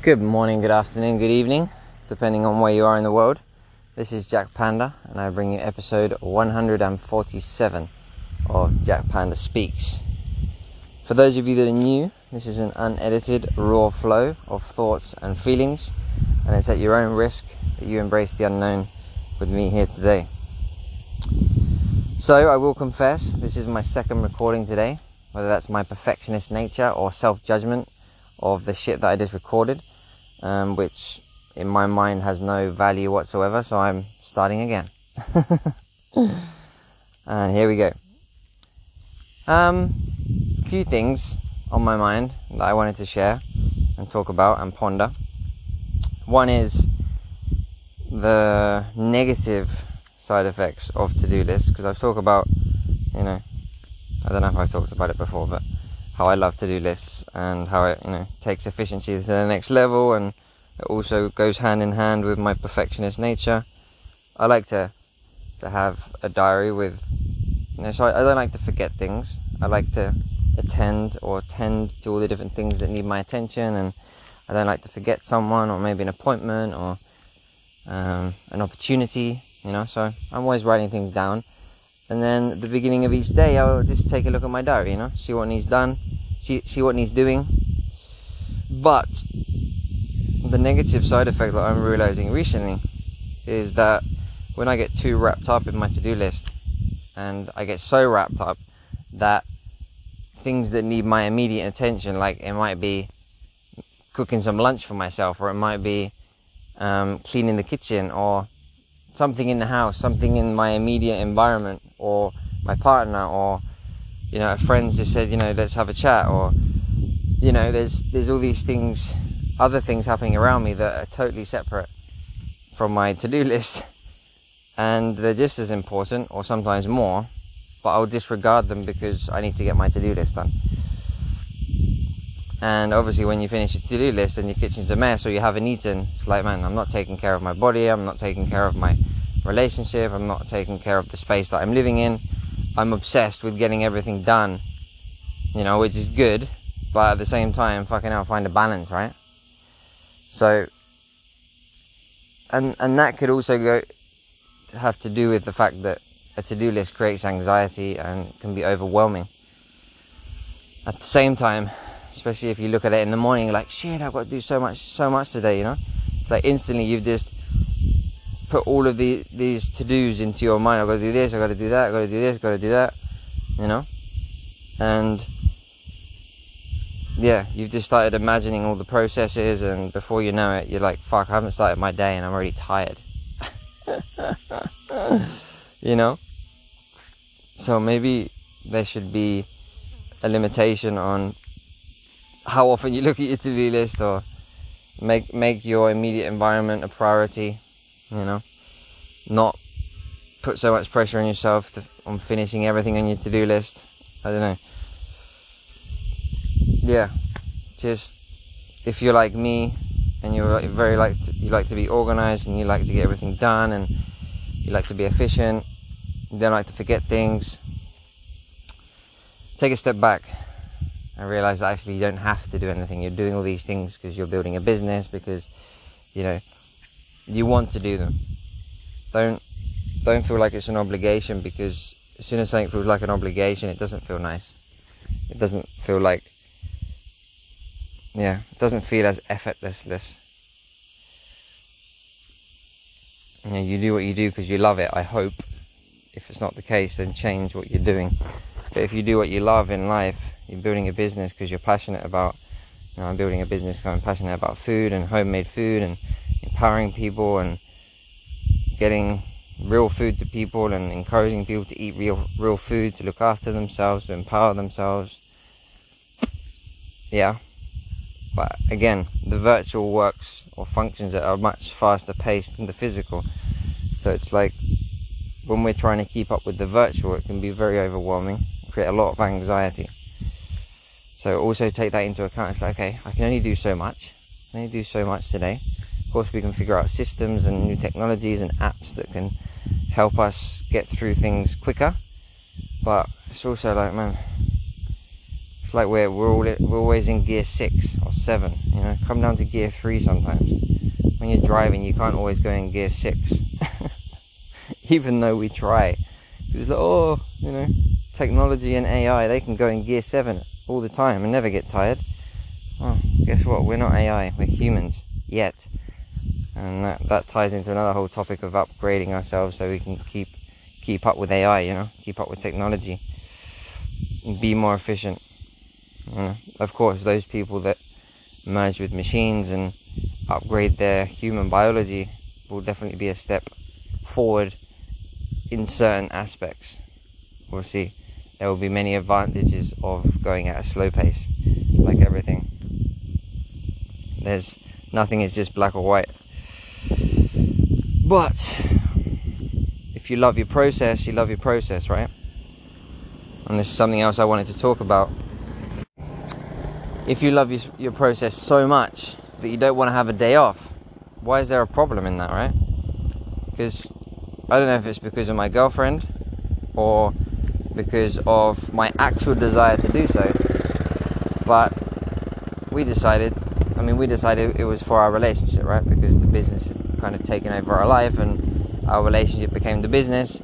Good morning, good afternoon, good evening, depending on where you are in the world. This is Jack Panda, and I bring you episode 147 of Jack Panda Speaks. For those of you that are new, this is an unedited, raw flow of thoughts and feelings, and it's at your own risk that you embrace the unknown with me here today. So, I will confess, this is my second recording today, whether that's my perfectionist nature or self judgment of the shit that I just recorded, um, which in my mind has no value whatsoever, so I'm starting again. and here we go. Um, a few things on my mind that I wanted to share and talk about and ponder. One is the negative side effects of to-do lists because I've talked about, you know, I don't know if I've talked about it before, but how I love to-do lists and how it, you know, takes efficiency to the next level and it also goes hand in hand with my perfectionist nature. I like to to have a diary with, you know, so I, I don't like to forget things. I like to attend or tend to all the different things that need my attention, and I don't like to forget someone or maybe an appointment or um, an opportunity. You know, so I'm always writing things down. And then at the beginning of each day, I'll just take a look at my diary. You know, see what needs done, see see what needs doing. But the negative side effect that I'm realizing recently is that when I get too wrapped up in my to do list and I get so wrapped up that things that need my immediate attention, like it might be cooking some lunch for myself, or it might be um, cleaning the kitchen, or something in the house, something in my immediate environment, or my partner, or you know, friends just said, you know, let's have a chat, or you know, there's there's all these things other things happening around me that are totally separate from my to-do list. And they're just as important or sometimes more but I'll disregard them because I need to get my to-do list done. And obviously when you finish your to-do list and your kitchen's a mess or you haven't eaten it's like man I'm not taking care of my body I'm not taking care of my relationship I'm not taking care of the space that I'm living in I'm obsessed with getting everything done you know which is good but at the same time fucking hell find a balance right so, and and that could also go have to do with the fact that a to-do list creates anxiety and can be overwhelming. At the same time, especially if you look at it in the morning, like shit, I've got to do so much, so much today. You know, it's like instantly you've just put all of the, these to-dos into your mind. I've got to do this, I've got to do that, I've got to do this, I've got to do that. You know, and yeah, you've just started imagining all the processes, and before you know it, you're like, fuck, I haven't started my day and I'm already tired. you know? So maybe there should be a limitation on how often you look at your to-do list or make make your immediate environment a priority, you know? Not put so much pressure on yourself to, on finishing everything on your to-do list. I don't know yeah, just if you're like me and you're very like to, you like to be organized and you like to get everything done and you like to be efficient, you don't like to forget things. Take a step back and realize that actually you don't have to do anything. You're doing all these things because you're building a business because you know you want to do them. Don't don't feel like it's an obligation because as soon as something feels like an obligation, it doesn't feel nice. It doesn't feel like yeah, it doesn't feel as effortless. You know, you do what you do because you love it, I hope. If it's not the case, then change what you're doing. But if you do what you love in life, you're building a business because you're passionate about, you know, I'm building a business because I'm passionate about food and homemade food and empowering people and getting real food to people and encouraging people to eat real real food, to look after themselves, to empower themselves. Yeah, but again, the virtual works or functions at a much faster pace than the physical. So it's like when we're trying to keep up with the virtual, it can be very overwhelming, create a lot of anxiety. So also take that into account. It's like, okay, I can only do so much. I can only do so much today. Of course, we can figure out systems and new technologies and apps that can help us get through things quicker. But it's also like, man, It's like we're we're all we're always in gear six or seven. You know, come down to gear three sometimes. When you're driving, you can't always go in gear six, even though we try. It's like, oh, you know, technology and AI, they can go in gear seven all the time and never get tired. Well, guess what? We're not AI. We're humans yet, and that that ties into another whole topic of upgrading ourselves so we can keep keep up with AI. You know, keep up with technology, and be more efficient. You know, of course, those people that merge with machines and upgrade their human biology will definitely be a step forward in certain aspects. We'll see. There will be many advantages of going at a slow pace, like everything. There's nothing is just black or white. But if you love your process, you love your process, right? And this is something else I wanted to talk about if you love your, your process so much that you don't want to have a day off, why is there a problem in that, right? Because I don't know if it's because of my girlfriend or because of my actual desire to do so, but we decided, I mean, we decided it was for our relationship, right? Because the business kind of taken over our life and our relationship became the business,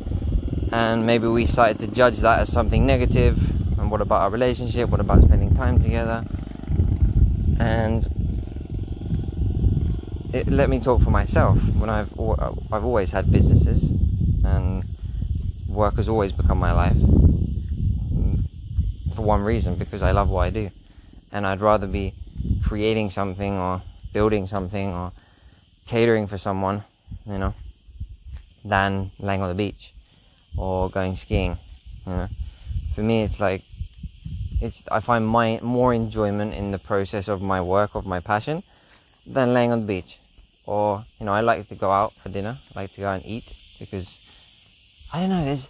and maybe we started to judge that as something negative. And what about our relationship? What about spending time together? and it let me talk for myself. When I've I've always had businesses, and work has always become my life. For one reason, because I love what I do, and I'd rather be creating something or building something or catering for someone, you know, than laying on the beach or going skiing. You know, for me, it's like it's I find my more enjoyment in the process of my work of my passion than laying on the beach or you know I like to go out for dinner I like to go and eat because I don't know there's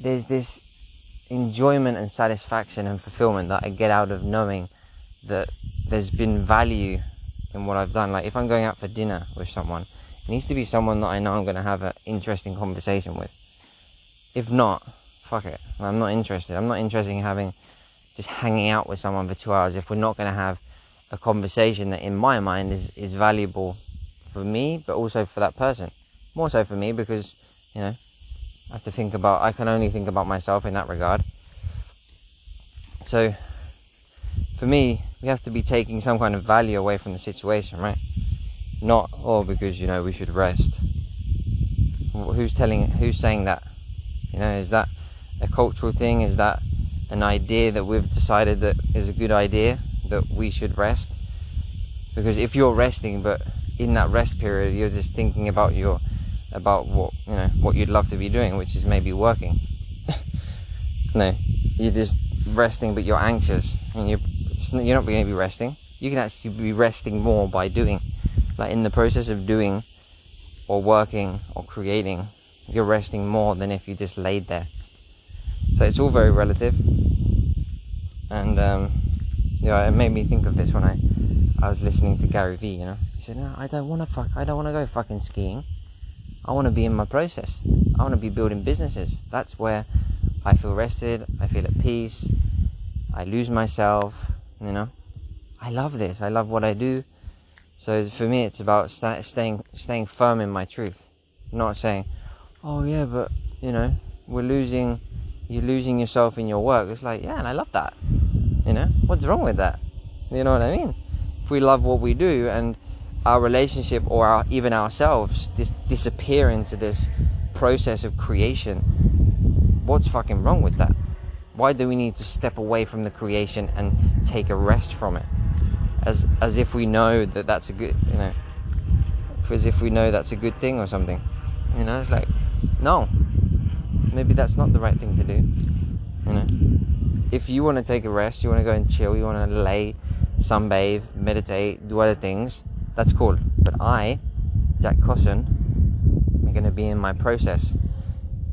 there's this enjoyment and satisfaction and fulfillment that I get out of knowing that there's been value in what I've done. Like if I'm going out for dinner with someone it needs to be someone that I know I'm going to have an interesting conversation with. If not fuck it. I'm not interested. I'm not interested in having just hanging out with someone for two hours if we're not going to have a conversation that in my mind is, is valuable for me but also for that person. More so for me because you know i have to think about i can only think about myself in that regard. So for me we have to be taking some kind of value away from the situation right? Not oh because you know we should rest. Who's telling who's saying that? You know is that a cultural thing? Is that an idea that we've decided that is a good idea that we should rest? Because if you're resting but in that rest period you're just thinking about your about what you know what you'd love to be doing which is maybe working. No you're just resting but you're anxious and you're you're not going to be resting you can actually be resting more by doing like in the process of doing or working or creating you're resting more than if you just laid there so it's all very relative and um, yeah, it made me think of this when I I was listening to Gary Vee. You know, he said, "No, I don't want to fuck. I don't want to go fucking skiing. I want to be in my process. I want to be building businesses. That's where I feel rested. I feel at peace. I lose myself. You know, I love this. I love what I do. So for me, it's about st- staying staying firm in my truth, not saying, "Oh yeah, but you know, we're losing." You're losing yourself in your work. It's like, yeah, and I love that. You know, what's wrong with that? You know what I mean? If we love what we do and our relationship or our, even ourselves dis- disappear into this process of creation, what's fucking wrong with that? Why do we need to step away from the creation and take a rest from it? As, as if we know that that's a good, you know, as if we know that's a good thing or something. You know, it's like, no, maybe that's not the right thing to do. You know, if you want to take a rest, you want to go and chill, you want to lay, sunbathe, meditate, do other things, that's cool. But I, Jack Cosson, am going to be in my process,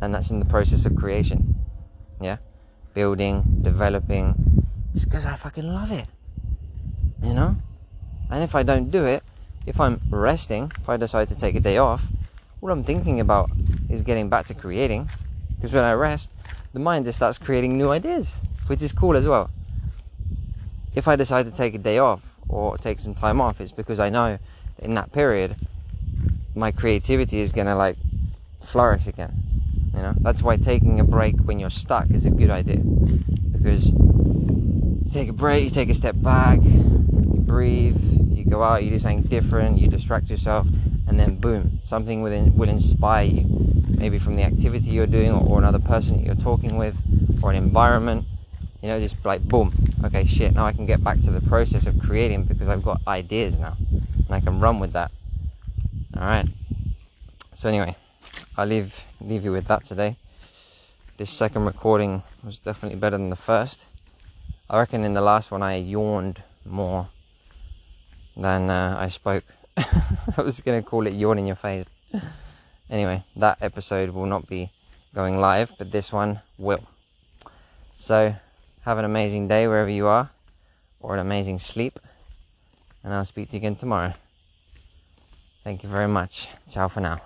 and that's in the process of creation. Yeah, building, developing. It's because I fucking love it. You know, and if I don't do it, if I'm resting, if I decide to take a day off, all I'm thinking about is getting back to creating. Because when I rest, the mind just starts creating new ideas which is cool as well. if I decide to take a day off or take some time off, it's because I know in that period my creativity is gonna like flourish again. You know, that's why taking a break when you're stuck is a good idea because you take a break, you take a step back, you breathe, you go out, you do something different, you distract yourself, and then boom, something within will inspire you, maybe from the activity you're doing or, another person that you're talking with or an environment. You know, just like boom, okay, shit, now I can get back to the process of creating because I've got ideas now and I can run with that. All right. So anyway, I'll leave leave you with that today. This second recording was definitely better than the first. I reckon in the last one I yawned more than uh, I spoke. I was gonna call it yawn in your face. Anyway, that episode will not be going live, but this one will. So have an amazing day wherever you are, or an amazing sleep, and I'll speak to you again tomorrow. Thank you very much. Ciao for now.